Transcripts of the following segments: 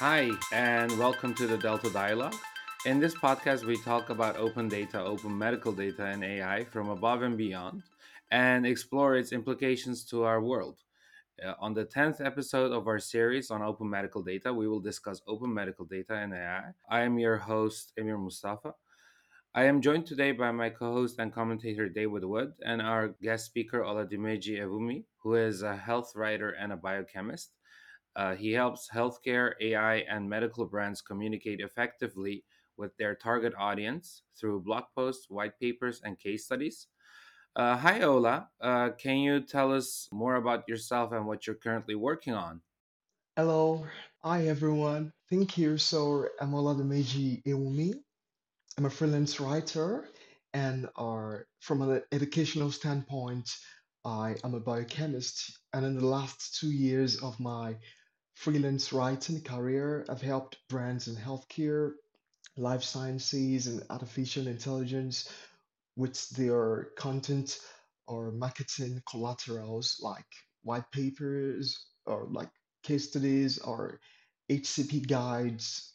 Hi, and welcome to the Delta Dialog. In this podcast, we talk about open data, open medical data, and AI from above and beyond, and explore its implications to our world. Uh, on the 10th episode of our series on open medical data, we will discuss open medical data and AI. I am your host, Emir Mustafa. I am joined today by my co host and commentator, David Wood, and our guest speaker, Oladimeji Ewumi, who is a health writer and a biochemist. Uh, he helps healthcare, AI, and medical brands communicate effectively with their target audience through blog posts, white papers, and case studies. Uh, hi, Ola. Uh, can you tell us more about yourself and what you're currently working on? Hello, hi everyone. Thank you. So I'm Oladimeji Ewumi. I'm a freelance writer, and uh, from an educational standpoint, I am a biochemist. And in the last two years of my freelance writing career, I've helped brands in healthcare, life sciences, and artificial intelligence with their content or marketing collaterals like white papers or like case studies or HCP guides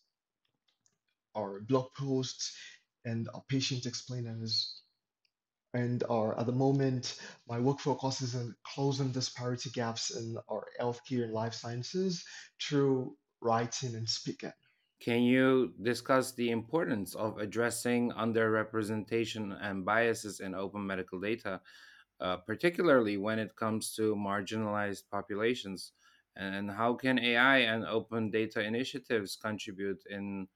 or blog posts and uh, patient explainers. And uh, at the moment, my work focuses on closing disparity gaps in our healthcare and life sciences through writing and speaking. Can you discuss the importance of addressing underrepresentation and biases in open medical data, uh, particularly when it comes to marginalized populations? And how can AI and open data initiatives contribute in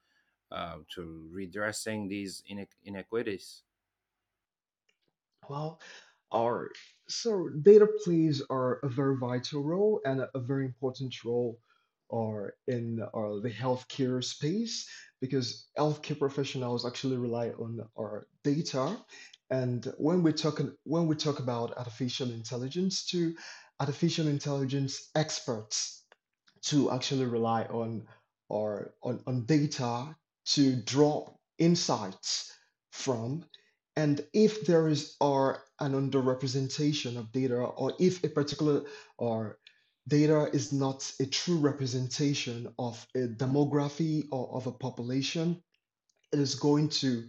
uh, to redressing these inequ- inequities? Well, our so data plays are a very vital role and a, very important role or in uh, the healthcare space because healthcare professionals actually rely on our data. And when we talk when we talk about artificial intelligence to artificial intelligence experts to actually rely on or on, on data to draw insights from and if there is or an underrepresentation of data or if a particular or data is not a true representation of a demography or of a population it is going to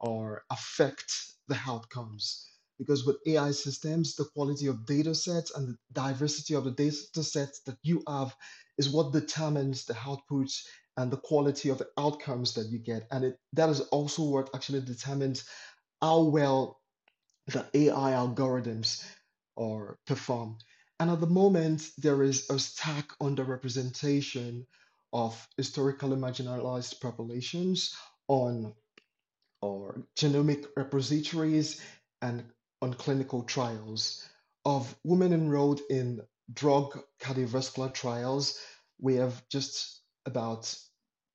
or affect the outcomes. Because with AI systems, the quality of data sets and the diversity of the data sets that you have is what determines the outputs and the quality of the outcomes that you get. And it, that is also what actually determines how well the AI algorithms are perform. And at the moment, there is a stark underrepresentation of historically marginalized populations on or genomic repositories and on clinical trials. Of women enrolled in drug cardiovascular trials, we have just about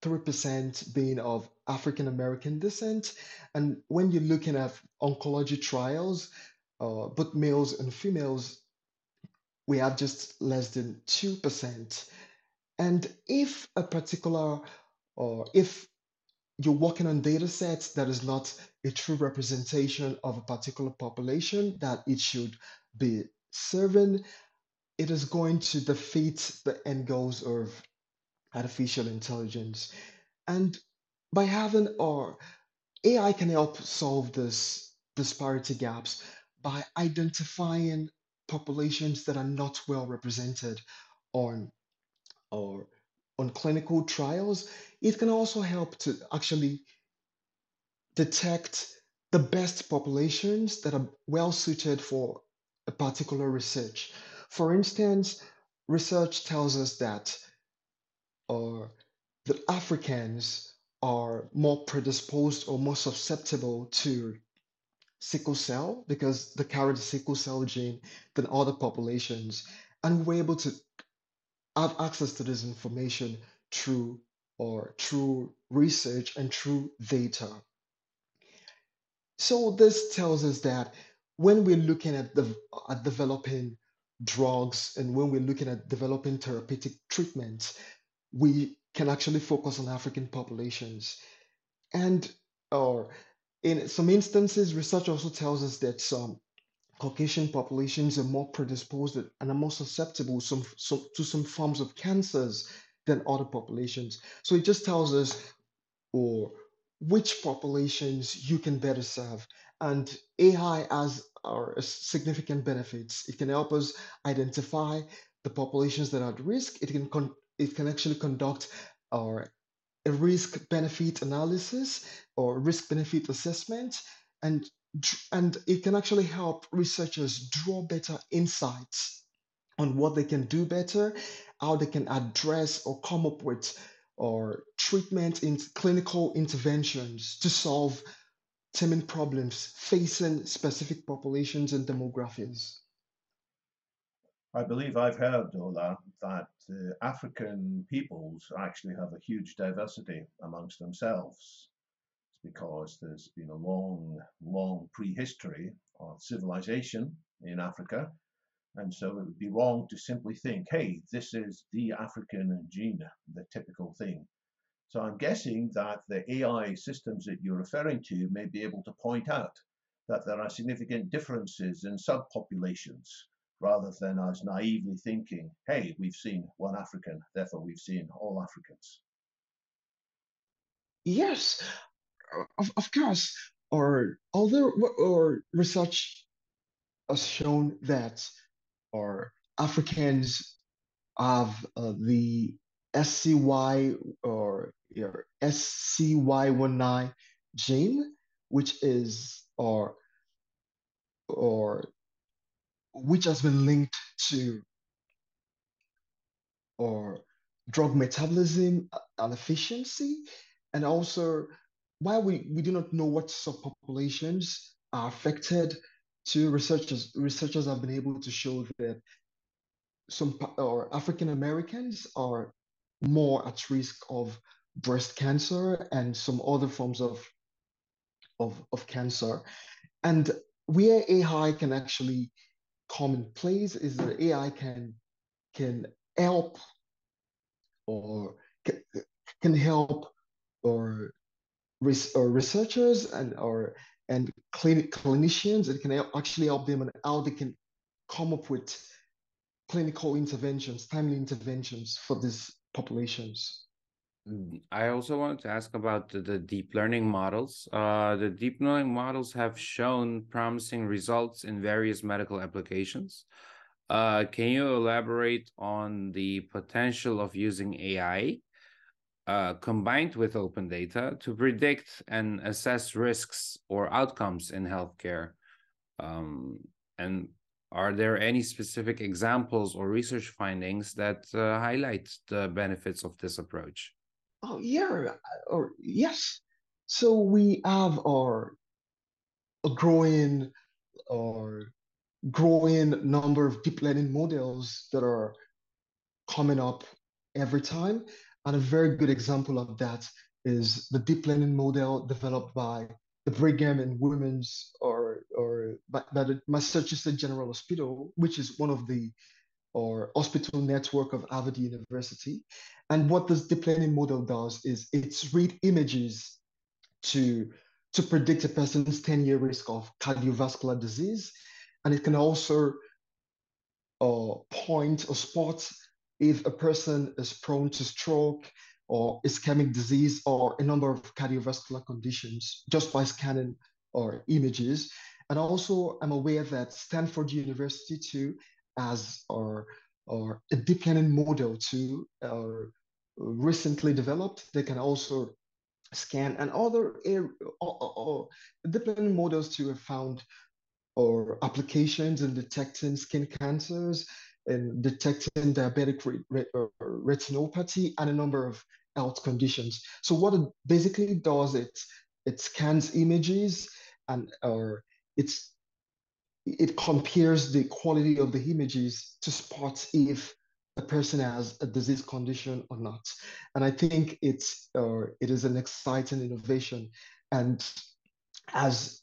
3% being of African American descent. And when you're looking at oncology trials, uh, both males and females, we have just less than 2%. And if a particular, or if you're working on data sets that is not a true representation of a particular population that it should be serving, it is going to defeat the end goals of artificial intelligence. And by having or AI can help solve this disparity gaps by identifying populations that are not well represented on or on clinical trials. It can also help to actually detect the best populations that are well suited for a particular research. For instance, research tells us that uh, that Africans are more predisposed or more susceptible to sickle cell because they carry the sickle cell gene than other populations. And we're able to have access to this information through or through research and through data. So this tells us that when we're looking at the at developing drugs and when we're looking at developing therapeutic treatments, we can actually focus on African populations. And or in some instances, research also tells us that some Caucasian populations are more predisposed and are more susceptible some, some, to some forms of cancers than other populations. So it just tells us or which populations you can better serve. And AI has our significant benefits. It can help us identify the populations that are at risk. It can con- it can actually conduct our a risk benefit analysis or risk benefit assessment and and it can actually help researchers draw better insights on what they can do better how they can address or come up with or treatment in clinical interventions to solve teeming problems facing specific populations and demographics I believe I've heard, Ola, that uh, African peoples actually have a huge diversity amongst themselves. It's because there's been a long, long prehistory of civilization in Africa. And so it would be wrong to simply think, hey, this is the African gene, the typical thing. So I'm guessing that the AI systems that you're referring to may be able to point out that there are significant differences in subpopulations rather than us naively thinking, hey, we've seen one African, therefore we've seen all Africans. Yes, of, of course. Or although or research has shown that or Africans have uh, the SCY or your SCY19 gene, which is or or which has been linked to or drug metabolism and efficiency. And also, while we, we do not know what subpopulations are affected, to researchers researchers have been able to show that some or African Americans are more at risk of breast cancer and some other forms of of, of cancer. And where AI can actually commonplace is that AI can can help or can help or, or researchers and or and clinic clinicians. It can actually help them and how they can come up with clinical interventions timely interventions for these populations I also wanted to ask about the, the deep learning models. Uh, the deep learning models have shown promising results in various medical applications. Uh, can you elaborate on the potential of using AI uh, combined with open data to predict and assess risks or outcomes in healthcare? Um, and are there any specific examples or research findings that uh, highlight the benefits of this approach? Oh yeah, uh, or yes. So we have our growing or growing number of deep learning models that are coming up every time. And a very good example of that is the deep learning model developed by the Brigham and Women's or or by, by the Massachusetts General Hospital, which is one of the or hospital network of Harvard University. And what this deep learning model does is it's read images to, to predict a person's 10-year risk of cardiovascular disease. And it can also uh, point or spot if a person is prone to stroke or ischemic disease or a number of cardiovascular conditions just by scanning or images. And also, I'm aware that Stanford University too as or or a deep learning model to uh, recently developed. They can also scan and other or, or, models to have found or applications in detecting skin cancers and detecting diabetic re, uh, retinopathy and a number of health conditions. So what it basically does, it it scans images and or it's it compares the quality of the images to spot if a person has a disease condition or not. And I think it's uh, it is an exciting innovation. And as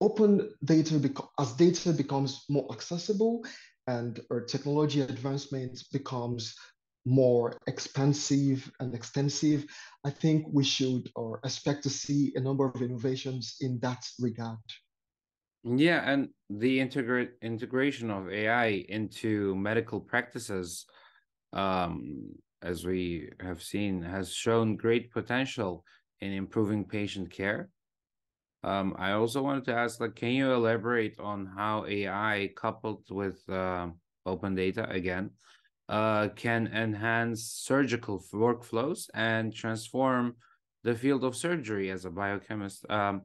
open data as data becomes more accessible and our technology advancement becomes more expansive and extensive, I think we should or uh, expect to see a number of innovations in that regard. Yeah, and the integrate integration of AI into medical practices um, as we have seen, has shown great potential in improving patient care. Um, I also wanted to ask, like, can you elaborate on how AI coupled with uh, open data again uh, can enhance surgical workflows and transform the field of surgery as a biochemist? Um,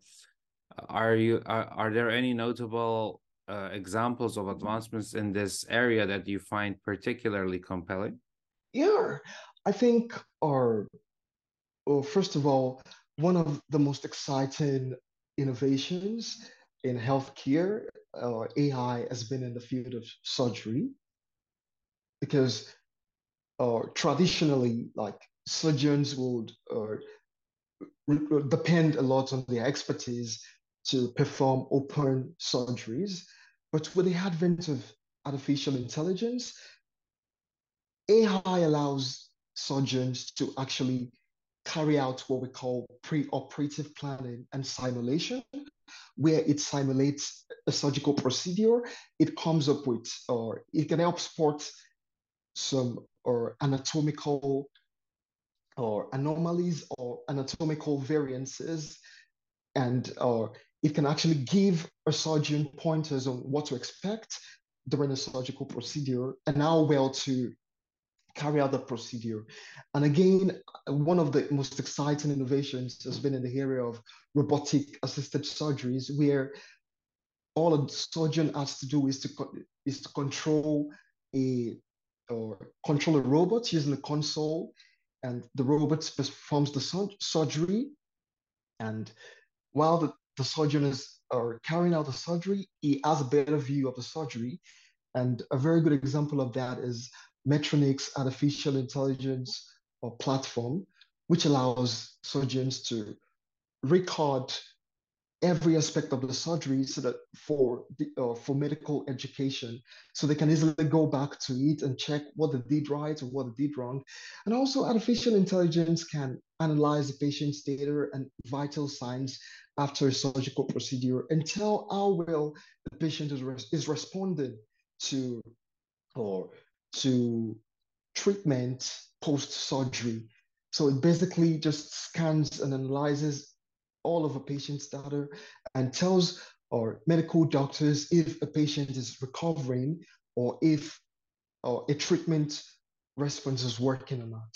are you are, are there any notable uh, examples of advancements in this area that you find particularly compelling? Yeah, I think our, well, first of all, one of the most exciting innovations in healthcare, uh, AI has been in the field of surgery because uh, traditionally, like surgeons would uh, depend a lot on their expertise to perform open surgeries. But with the advent of artificial intelligence, AI allows surgeons to actually carry out what we call pre-operative planning and simulation, where it simulates a surgical procedure. It comes up with, or it can help spot some or anatomical or anomalies or anatomical variances, and or it can actually give a surgeon pointers on what to expect during a surgical procedure and how well to carry out the procedure. And again, one of the most exciting innovations has been in the area of robotic assisted surgeries, where all a surgeon has to do is to is to control a or control a robot using a console, and the robot performs the surgery. And while the, the surgeon is carrying out the surgery, he has a better view of the surgery. And a very good example of that is Medtronic's artificial intelligence or platform, which allows surgeons to record every aspect of the surgery so that for the, uh, for medical education so they can easily go back to it and check what they did right or what they did wrong and also artificial intelligence can analyze the patient's data and vital signs after a surgical procedure and tell how well the patient is, is responding to or to treatment post surgery. So it basically just scans and analyzes all of a patient's data and tells our medical doctors if a patient is recovering or if or a treatment response is working or not.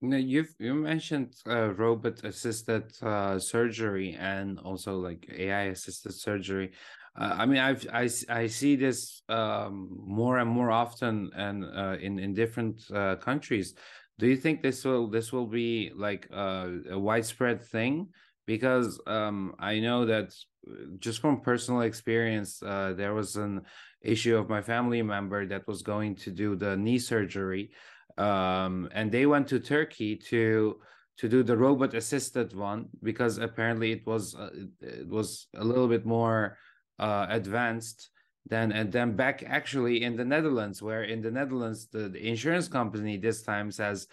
Now you've you mentioned uh, robot assisted uh, surgery and also like AI assisted surgery. Uh, I mean, I've I, I see this um, more and more often and uh, in in different uh, countries. Do you think this will this will be like uh, a widespread thing? Because um, I know that uh, just from personal experience, uh, there was an issue of my family member that was going to do the knee surgery, um, and they went to Turkey to to do the robot assisted one because apparently it was uh, it was a little bit more uh, advanced than and then back actually in the Netherlands, where in the Netherlands the, the insurance company this time says,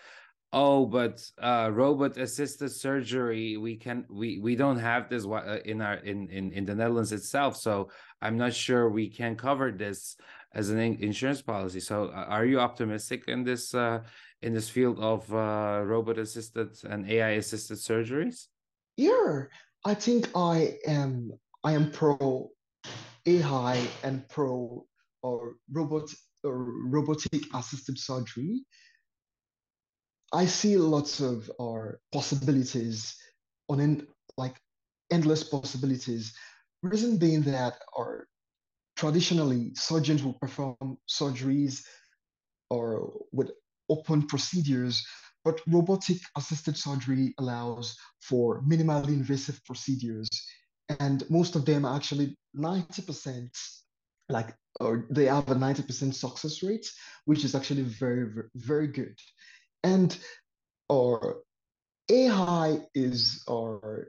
"Oh, but uh, robot assisted surgery we can we we don't have this uh, in our in in in the Netherlands itself, so I'm not sure we can cover this as an insurance policy." So, uh, are you optimistic in this uh, in this field of uh, robot assisted and AI assisted surgeries? Yeah, I think I am I am pro AI and pro or robot or robotic assisted surgery, I see lots of or possibilities on like endless possibilities. Reason being that or traditionally surgeons will perform surgeries or with open procedures, but robotic assisted surgery allows for minimally invasive procedures and most of them are actually 90% like or they have a 90% success rate which is actually very very, very good and or ai is or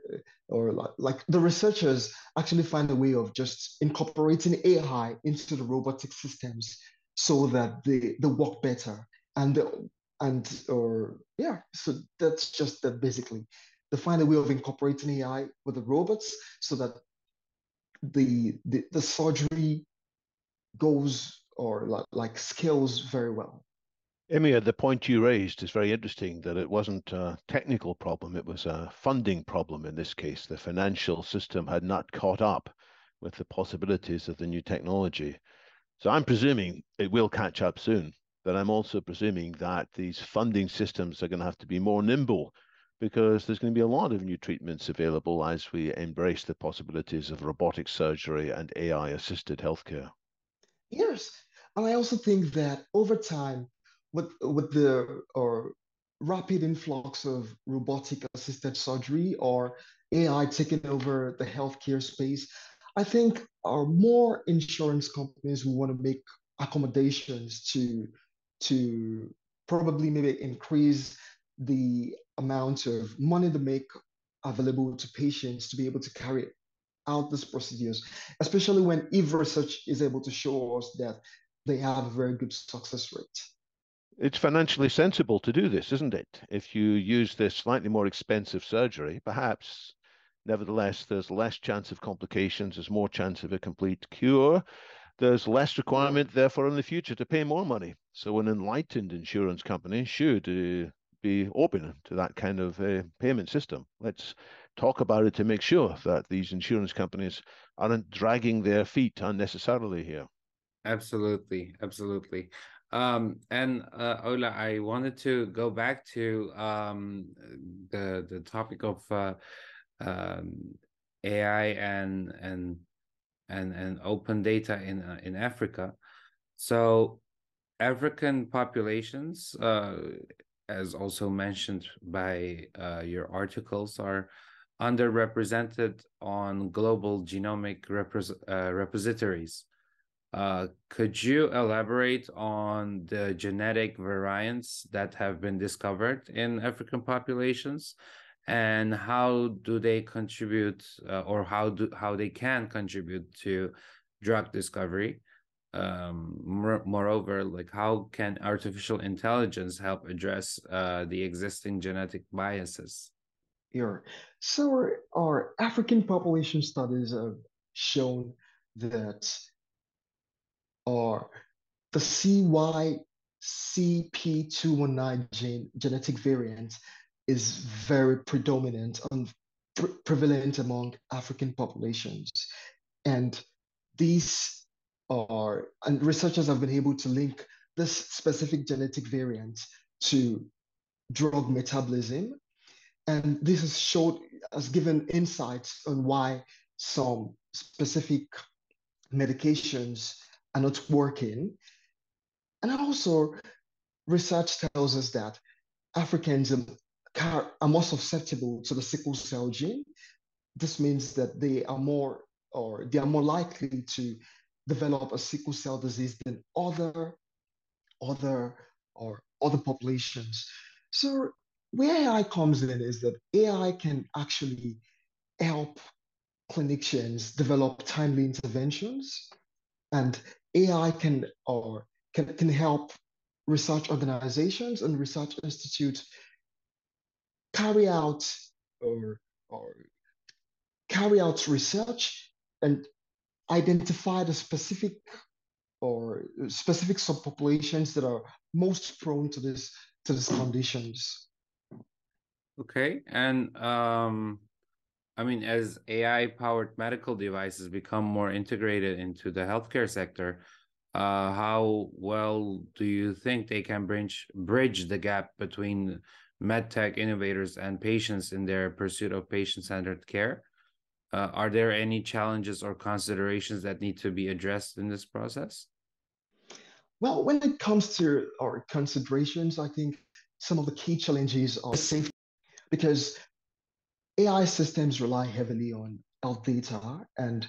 or like, like the researchers actually find a way of just incorporating ai into the robotic systems so that they they work better and and or yeah so that's just that basically to find a way of incorporating AI with the robots so that the the, the surgery goes or like, like scales very well. Emir, the point you raised is very interesting that it wasn't a technical problem, it was a funding problem in this case. The financial system had not caught up with the possibilities of the new technology. So I'm presuming it will catch up soon, but I'm also presuming that these funding systems are going to have to be more nimble because there's going to be a lot of new treatments available as we embrace the possibilities of robotic surgery and AI assisted healthcare. Yes. And I also think that over time, with with the or rapid influx of robotic assisted surgery or AI taking over the healthcare space, I think our more insurance companies will want to make accommodations to to probably maybe increase the amount of money they make available to patients to be able to carry out these procedures, especially when if research is able to show us that they have a very good success rate. It's financially sensible to do this, isn't it? If you use this slightly more expensive surgery, perhaps, nevertheless, there's less chance of complications, there's more chance of a complete cure, there's less requirement, therefore, in the future to pay more money. So, an enlightened insurance company should uh, be open to that kind of uh, payment system. Let's talk about it to make sure that these insurance companies aren't dragging their feet unnecessarily here. Absolutely, absolutely. Um, and uh, Ola, I wanted to go back to um, the the topic of uh, um, AI and and and and open data in uh, in Africa. So, African populations, uh, as also mentioned by uh, your articles, are underrepresented on global genomic repos- uh, repositories. Uh, could you elaborate on the genetic variants that have been discovered in African populations, and how do they contribute, uh, or how do how they can contribute to drug discovery? Um, more, moreover, like how can artificial intelligence help address uh, the existing genetic biases? Here, so our African population studies have shown that or the CYP2C19 gene, genetic variant is very predominant and pre prevalent among African populations. And these are, and researchers have been able to link this specific genetic variant to drug metabolism. And this has showed, has given insights on why some specific medications are not working. And also, research tells us that Africans are more susceptible to the sickle cell gene. This means that they are more or they are more likely to develop a sickle cell disease than other other or other populations. So where AI comes in is that AI can actually help clinicians develop timely interventions and AI can or can, can help research organizations and research institutes carry out or, or carry out research and identify the specific or specific subpopulations that are most prone to this to these conditions. Okay, and um, I mean, as AI powered medical devices become more integrated into the healthcare sector, uh, how well do you think they can bridge bridge the gap between medtech innovators and patients in their pursuit of patient-centered care? Uh, are there any challenges or considerations that need to be addressed in this process? Well, when it comes to our considerations, I think some of the key challenges are safety, because AI systems rely heavily on health data, and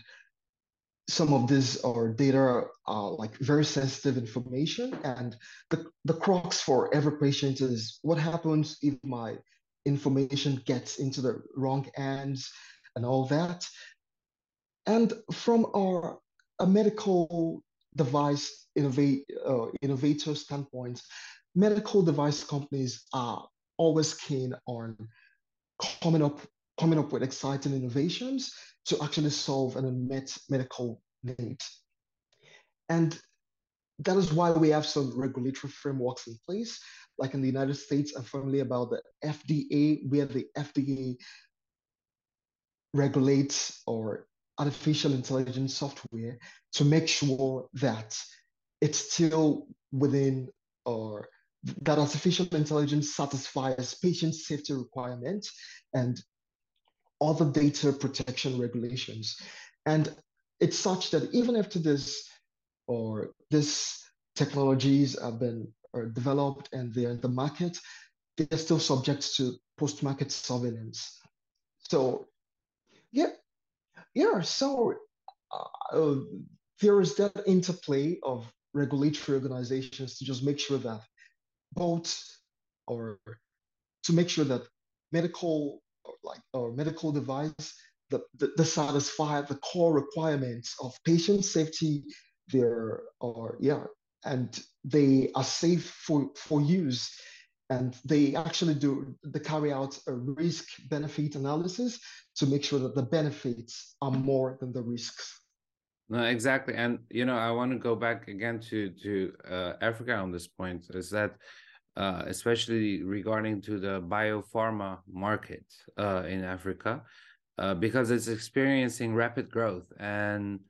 some of these are data are like very sensitive information. And the, the crux for every patient is what happens if my information gets into the wrong hands and all that. And from our a medical device innovate, uh, innovator standpoint, medical device companies are always keen on coming up coming up with exciting innovations to actually solve an unmet medical need. And that is why we have some regulatory frameworks in place. Like in the United States, I'm familiar about the FDA, where the FDA regulates or artificial intelligence software to make sure that it's still within or that artificial intelligence satisfies patient safety requirements and other data protection regulations. And it's such that even after this or these technologies have been developed and they're in the market, they're still subject to post-market surveillance. So yeah, yeah. So uh, there is that interplay of regulatory organizations to just make sure that both or to make sure that medical or like or medical device that, that, satisfy the core requirements of patient safety there or yeah. And they are safe for for use. And they actually do they carry out a risk benefit analysis to make sure that the benefits are more than the risks no exactly and you know i want to go back again to to uh, africa on this point is that uh, especially regarding to the biopharma market uh, in africa uh, because it's experiencing rapid growth and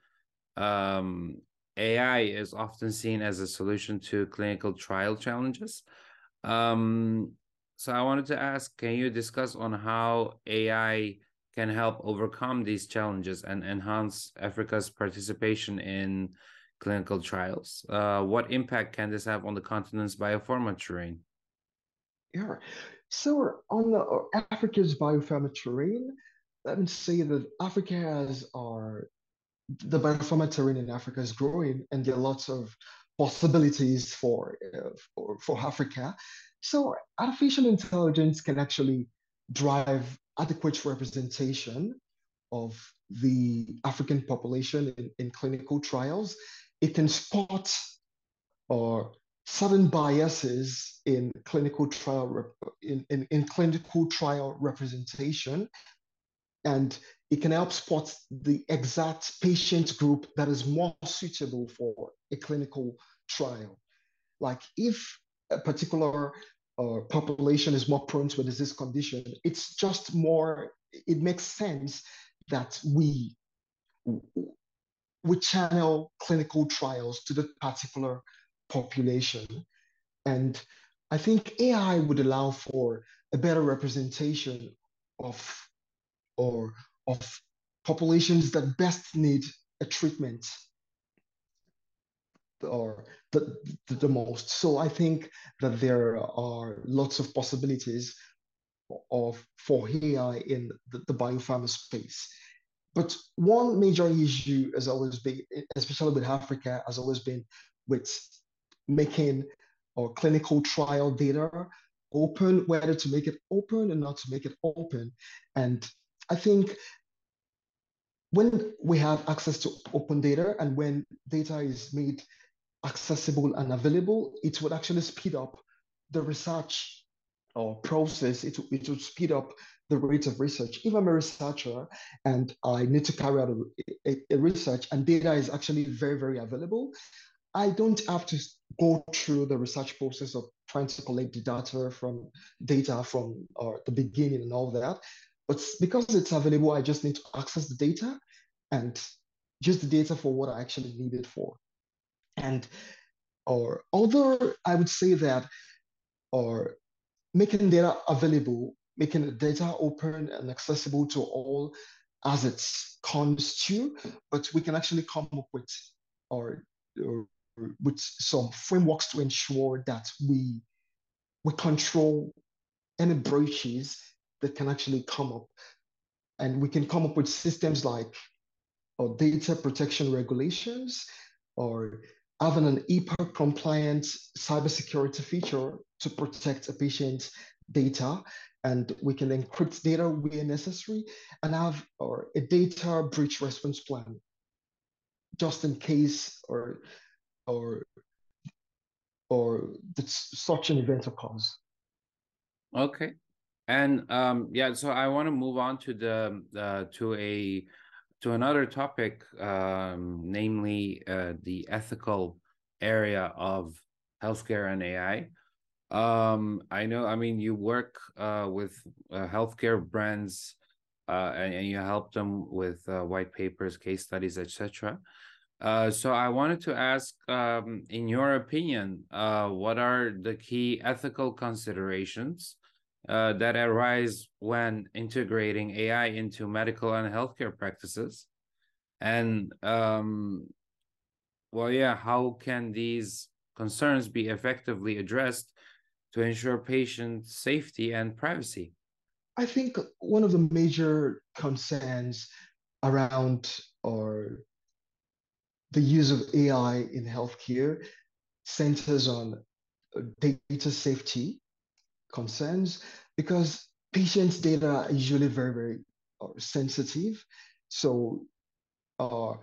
um, ai is often seen as a solution to clinical trial challenges. Um, so I wanted to ask, can you discuss on how AI can help overcome these challenges and enhance Africa's participation in clinical trials? Uh, what impact can this have on the continent's biopharma terrain? Yeah, so on the, uh, Africa's biopharma terrain, let me say that Africa has our the biopharma terrain in Africa is growing, and there are lots of possibilities for, uh, for, for Africa. So artificial intelligence can actually drive adequate representation of the African population in, in clinical trials. It can spot uh, or certain biases in clinical trial in, in, in clinical trial representation and it can help spot the exact patient group that is more suitable for a clinical trial. Like if a particular uh, population is more prone to a disease condition, it's just more, it makes sense that we, we channel clinical trials to the particular population. And I think AI would allow for a better representation of or of populations that best need a treatment or the, the, the, most. So I think that there are lots of possibilities of for AI in the, the biopharma space. But one major issue has always been, especially with Africa, has always been with making or clinical trial data open, whether to make it open and not to make it open. And I think when we have access to open data and when data is made accessible and available, it would actually speed up the research or process. It, it would speed up the rate of research. If I'm a researcher and I need to carry out a, a, a research and data is actually very, very available, I don't have to go through the research process of trying to collect the data from data from or the beginning and all that. But because it's available, I just need to access the data and use the data for what I actually need it for. And or although I would say that or making data available, making data open and accessible to all as it comes to, but we can actually come up with or, or with some frameworks to ensure that we we control any breaches that can actually come up. And we can come up with systems like or data protection regulations or having an HIPAA compliant cybersecurity feature to protect a patient's data. And we can encrypt data where necessary and have or a data breach response plan just in case or or or such an event occurs. Okay, and um, yeah, so I want to move on to the uh, to a to another topic, um, namely uh, the ethical area of healthcare and AI. Um, I know, I mean, you work uh, with uh, healthcare brands uh, and, and, you help them with uh, white papers, case studies, etc. Uh, so I wanted to ask, um, in your opinion, what are the key ethical considerations uh, that arise when integrating AI into medical and healthcare practices? And um, well, yeah, how can these concerns be effectively addressed to ensure patient safety and privacy? I think one of the major concerns around or the use of AI in healthcare centers on data safety concerns because patients' data are usually very, very uh, sensitive. So uh,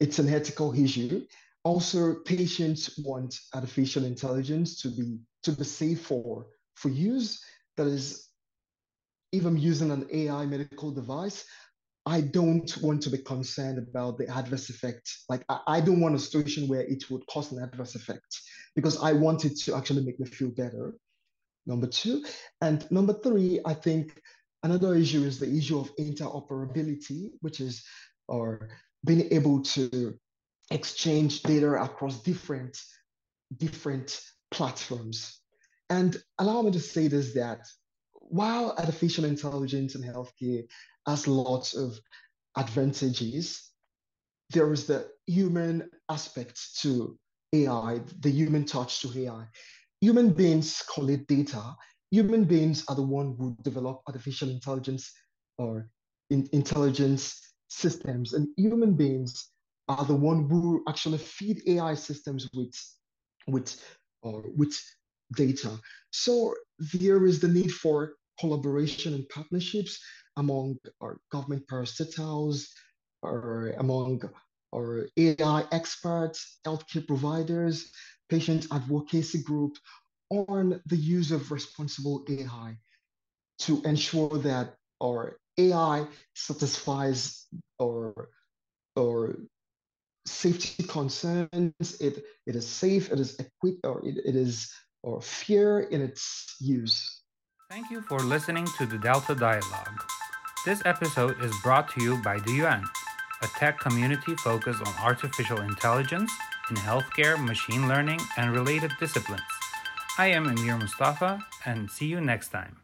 it's an ethical issue. Also, patients want artificial intelligence to be to be safe for for use. That is, I'm using an AI medical device, I don't want to be concerned about the adverse effect. Like I, I, don't want a situation where it would cause an adverse effect because I want it to actually make me feel better. Number two. And number three, I think another issue is the issue of interoperability, which is or being able to exchange data across different different platforms. And allow me to say this that while artificial intelligence in healthcare has lots of advantages, there is the human aspect to AI, the human touch to AI. Human beings collect data. Human beings are the one who develop artificial intelligence or in, intelligence systems, and human beings are the one who actually feed AI systems with with or with data. So there is the need for collaboration and partnerships among our government parastatals or among our AI experts, healthcare providers, patient advocacy group on the use of responsible AI to ensure that our AI satisfies our, our safety concerns. It, it is safe, it is equipped, or it, it is or fear in its use. Thank you for listening to the Delta Dialog. This episode is brought to you by the UN, a tech community focused on artificial intelligence in healthcare, machine learning, and related disciplines. I am Emir Mustafa, and see you next time.